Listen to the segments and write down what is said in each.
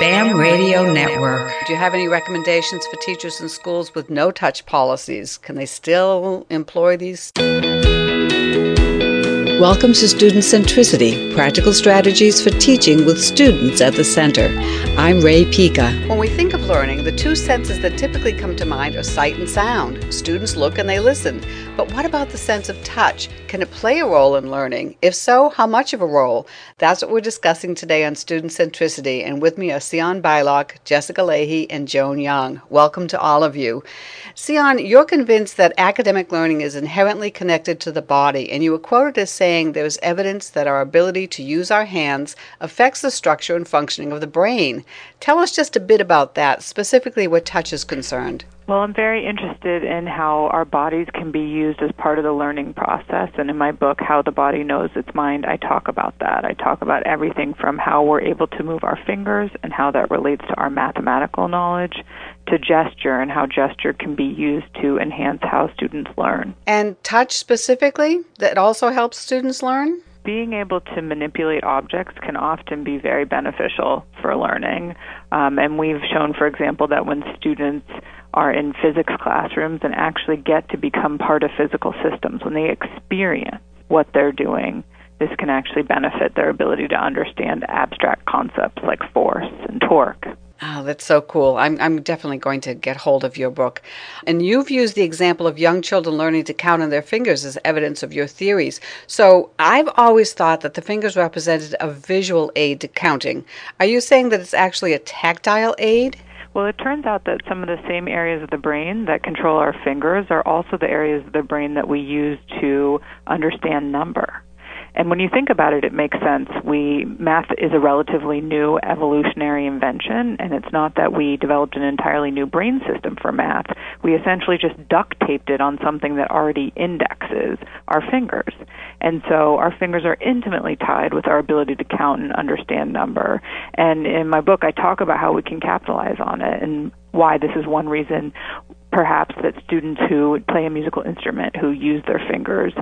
BAM Radio Network. Do you have any recommendations for teachers in schools with no touch policies? Can they still employ these? Welcome to Student Centricity Practical Strategies for Teaching with Students at the Center. I'm Rae Pica. When we think of learning, the two senses that typically come to mind are sight and sound. Students look and they listen. But what about the sense of touch? Can it play a role in learning? If so, how much of a role? That's what we're discussing today on Student Centricity. And with me are Sian Beilock, Jessica Lahey, and Joan Young. Welcome to all of you. Sian, you're convinced that academic learning is inherently connected to the body, and you were quoted as saying, saying there's evidence that our ability to use our hands affects the structure and functioning of the brain. Tell us just a bit about that, specifically where touch is concerned. Well, I'm very interested in how our bodies can be used as part of the learning process. And in my book, How the Body Knows Its Mind, I talk about that. I talk about everything from how we're able to move our fingers and how that relates to our mathematical knowledge to gesture and how gesture can be used to enhance how students learn. And touch specifically, that also helps students learn? being able to manipulate objects can often be very beneficial for learning. Um, and we've shown, for example, that when students are in physics classrooms and actually get to become part of physical systems, when they experience what they're doing, this can actually benefit their ability to understand abstract concepts like force and torque. Oh, that's so cool. I'm, I'm definitely going to get hold of your book. And you've used the example of young children learning to count on their fingers as evidence of your theories. So I've always thought that the fingers represented a visual aid to counting. Are you saying that it's actually a tactile aid? Well, it turns out that some of the same areas of the brain that control our fingers are also the areas of the brain that we use to understand number. And when you think about it, it makes sense. We math is a relatively new evolutionary invention, and it's not that we developed an entirely new brain system for math. We essentially just duct taped it on something that already indexes our fingers. And so our fingers are intimately tied with our ability to count and understand number. And in my book, I talk about how we can capitalize on it and why this is one reason perhaps that students who play a musical instrument who use their fingers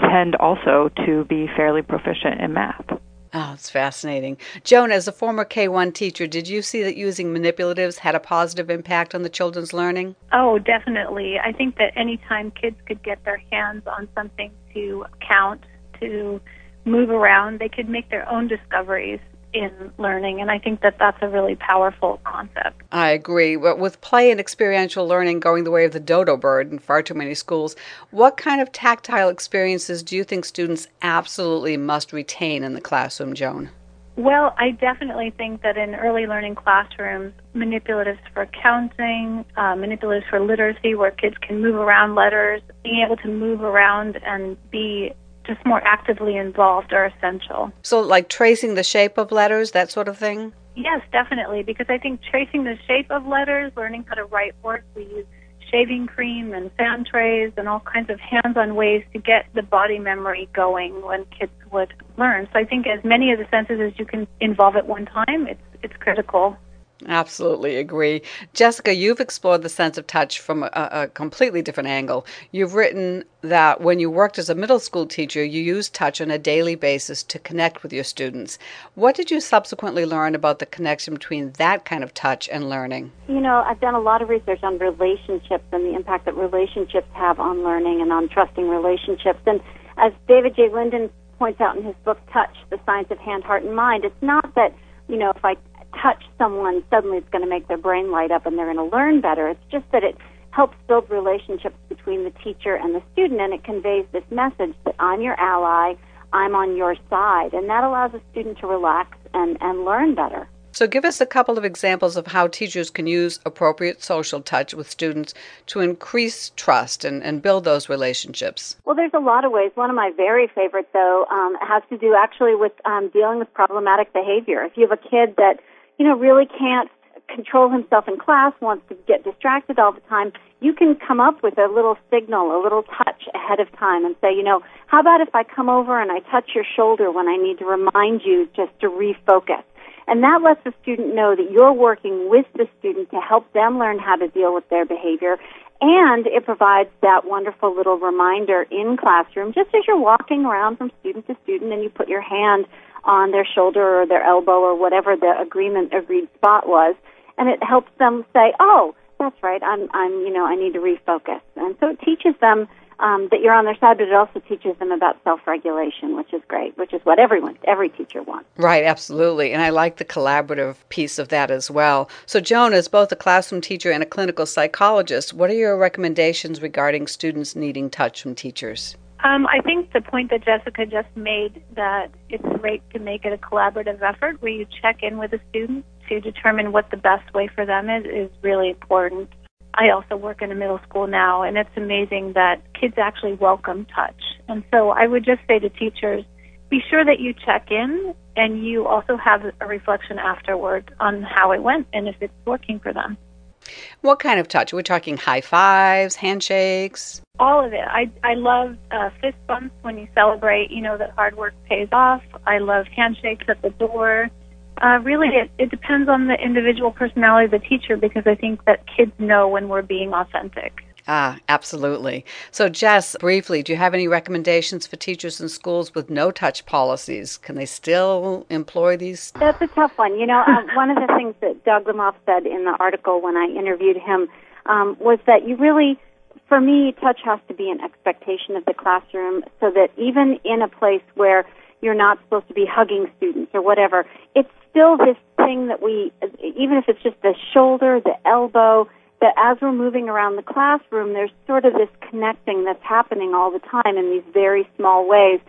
tend also to be fairly proficient in math. Oh, it's fascinating. Joan, as a former K 1 teacher, did you see that using manipulatives had a positive impact on the children's learning? Oh, definitely. I think that anytime kids could get their hands on something to count, to move around, they could make their own discoveries in learning and i think that that's a really powerful concept. I agree. But with play and experiential learning going the way of the dodo bird in far too many schools what kind of tactile experiences do you think students absolutely must retain in the classroom joan? Well, I definitely think that in early learning classrooms, manipulatives for counting, uh, manipulatives for literacy, where kids can move around letters, being able to move around and be just more actively involved are essential. So, like tracing the shape of letters, that sort of thing? Yes, definitely, because I think tracing the shape of letters, learning how to write words, we use shaving cream and fan trays and all kinds of hands on ways to get the body memory going when kids would learn. So I think as many of the senses as you can involve at one time, it's it's critical. Absolutely agree. Jessica, you've explored the sense of touch from a, a, completely different angle. You've written that when you worked as a middle school teacher, you used touch on a daily basis to connect with your students. What did you subsequently learn about the connection between that kind of touch and learning? You know, I've done a lot of research on relationships and the impact that relationships have on learning and on trusting relationships. And as David J. Linden points out in his book, Touch, The Science of Hand, Heart, and Mind, it's not that, you know, if I touch someone, suddenly it's going to make their brain light up and they're going to learn better. It's just that it helps build relationships between the teacher and the student, and it conveys this message that I'm your ally, I'm on your side, and that allows a student to relax and, and learn better. So, give us a couple of examples of how teachers can use appropriate social touch with students to increase trust and, and build those relationships. Well, there's a lot of ways. One of my very favorite, though, um, has to do actually with um, dealing with problematic behavior. If you have a kid that you know, really can't control himself in class, wants to get distracted all the time, you can come up with a little signal, a little touch ahead of time and say, you know, how about if I come over and I touch your shoulder when I need to remind you just to refocus? And that lets the student know that you're working with the student to help them learn how to deal with their behavior. And it provides that wonderful little reminder in classroom, just as you're walking around from student to student and you put your hand on their shoulder or their elbow or whatever the agreement agreed spot was, and it helps them say, "Oh, that's right. I'm I'm you know I need to refocus." And so it teaches them um, that you're on their side, but it also teaches them about self-regulation, which is great, which is what everyone, every teacher wants. Right, absolutely, and I like the collaborative piece of that as well. So, Joan, as both a classroom teacher and a clinical psychologist, what are your recommendations regarding students needing touch from teachers? Um, I think the point that Jessica just made that it's great to make it a collaborative effort where you check in with a student to determine what the best way for them is is really important. I also work in a middle school now, and it's amazing that kids actually welcome touch. And so I would just say to teachers, be sure that you check in and you also have a reflection afterward on how it went and if it's working for them. What kind of touch? We're we talking high fives, handshakes? All of it. I I love uh, fist bumps when you celebrate. You know that hard work pays off. I love handshakes at the door. Uh, really, it, it depends on the individual personality of the teacher because I think that kids know when we're being authentic. Ah, absolutely. So, Jess, briefly, do you have any recommendations for teachers in schools with no touch policies? Can they still employ these? That's a tough one. You know, uh, one of the things that Doug Lemov said in the article when I interviewed him um, was that you really, for me, touch has to be an expectation of the classroom so that even in a place where you're not supposed to be hugging students or whatever, it's still this thing that we, even if it's just the shoulder, the elbow, that as we're moving around the classroom, there's sort of this connecting that's happening all the time in these very small ways.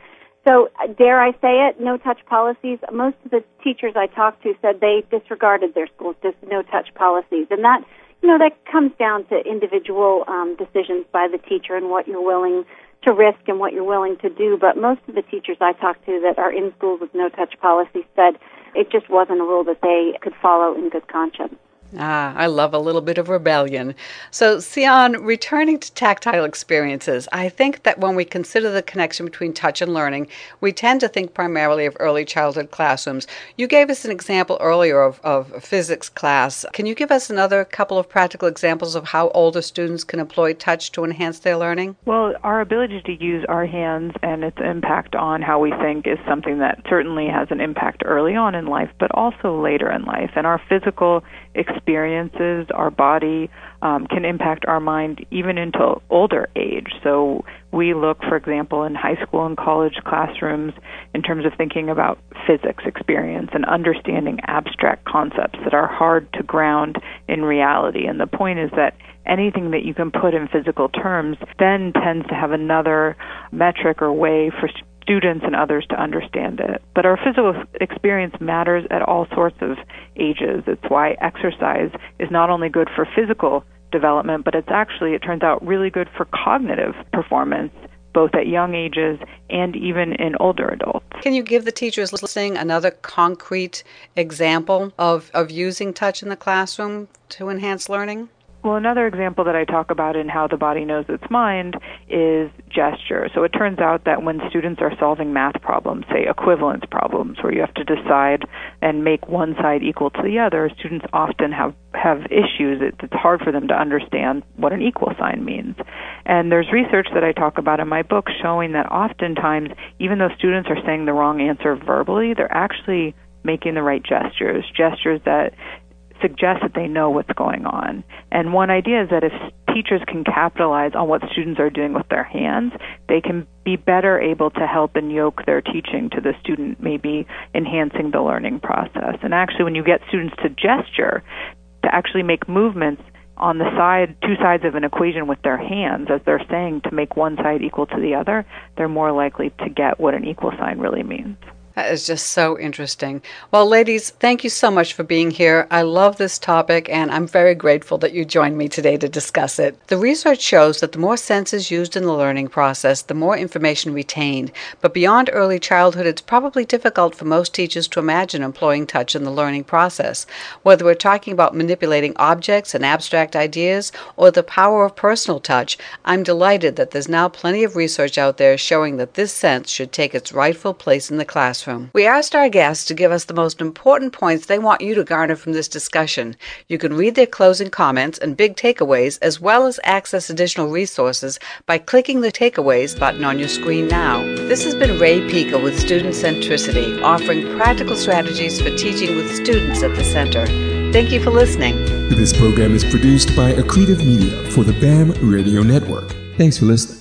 So, dare I say it, no touch policies. Most of the teachers I talked to said they disregarded their schools' no touch policies. And that, you know, that comes down to individual um, decisions by the teacher and what you're willing to risk and what you're willing to do. But most of the teachers I talked to that are in schools with no touch policy said it just wasn't a rule that they could follow in good conscience. Ah, I love a little bit of rebellion. So, Sian, returning to tactile experiences, I think that when we consider the connection between touch and learning, we tend to think primarily of early childhood classrooms. You gave us an example earlier of, of physics class. Can you give us another couple of practical examples of how older students can employ touch to enhance their learning? Well, our ability to use our hands and its impact on how we think is something that certainly has an impact early on in life, but also later in life. And our physical experiences, our body, um, can impact our mind even into older age. So we look, for example, in high school and college classrooms in terms of thinking about physics experience and understanding abstract concepts that are hard to ground in reality. And the point is that anything that you can put in physical terms then tends to have another metric or way for students and others to understand it. But our physical experience matters at all sorts of ages. It's why exercise is not only good for physical development, but it's actually, it turns out, really good for cognitive performance both at young ages and even in older adults. Can you give the teachers listening another concrete example of, of using touch in the classroom to enhance learning? Well, another example that I talk about in How the Body Knows Its Mind is gesture. So it turns out that when students are solving math problems, say equivalence problems, where you have to decide and make one side equal to the other, students often have, have issues. It's hard for them to understand what an equal sign means. And there's research that I talk about in my book showing that oftentimes, even though students are saying the wrong answer verbally, they're actually making the right gestures, gestures that suggest that they know what's going on. And one idea is that if teachers can capitalize on what students are doing with their hands, they can be better able to help and yoke their teaching to the student, maybe enhancing the learning process. And actually, when you get students to gesture, to actually make movements on the side two sides of an equation with their hands as they're saying to make one side equal to the other they're more likely to get what an equal sign really means that is just so interesting. Well, ladies, thank you so much for being here. I love this topic, and I'm very grateful that you joined me today to discuss it. The research shows that the more senses used in the learning process, the more information retained. But beyond early childhood, it's probably difficult for most teachers to imagine employing touch in the learning process. Whether we're talking about manipulating objects and abstract ideas or the power of personal touch, I'm delighted that there's now plenty of research out there showing that this sense should take its rightful place in the classroom classroom. We asked our guests to give us the most important points they want you to garner from this discussion. You can read their closing comments and big takeaways as well as access additional resources by clicking the takeaways button on your screen now. This has been Rae Pica with Student Centricity, offering practical strategies for teaching with students at the center. Thank you for listening. This program is produced by Accretive Media for the BAM Radio Network. Thanks for listening.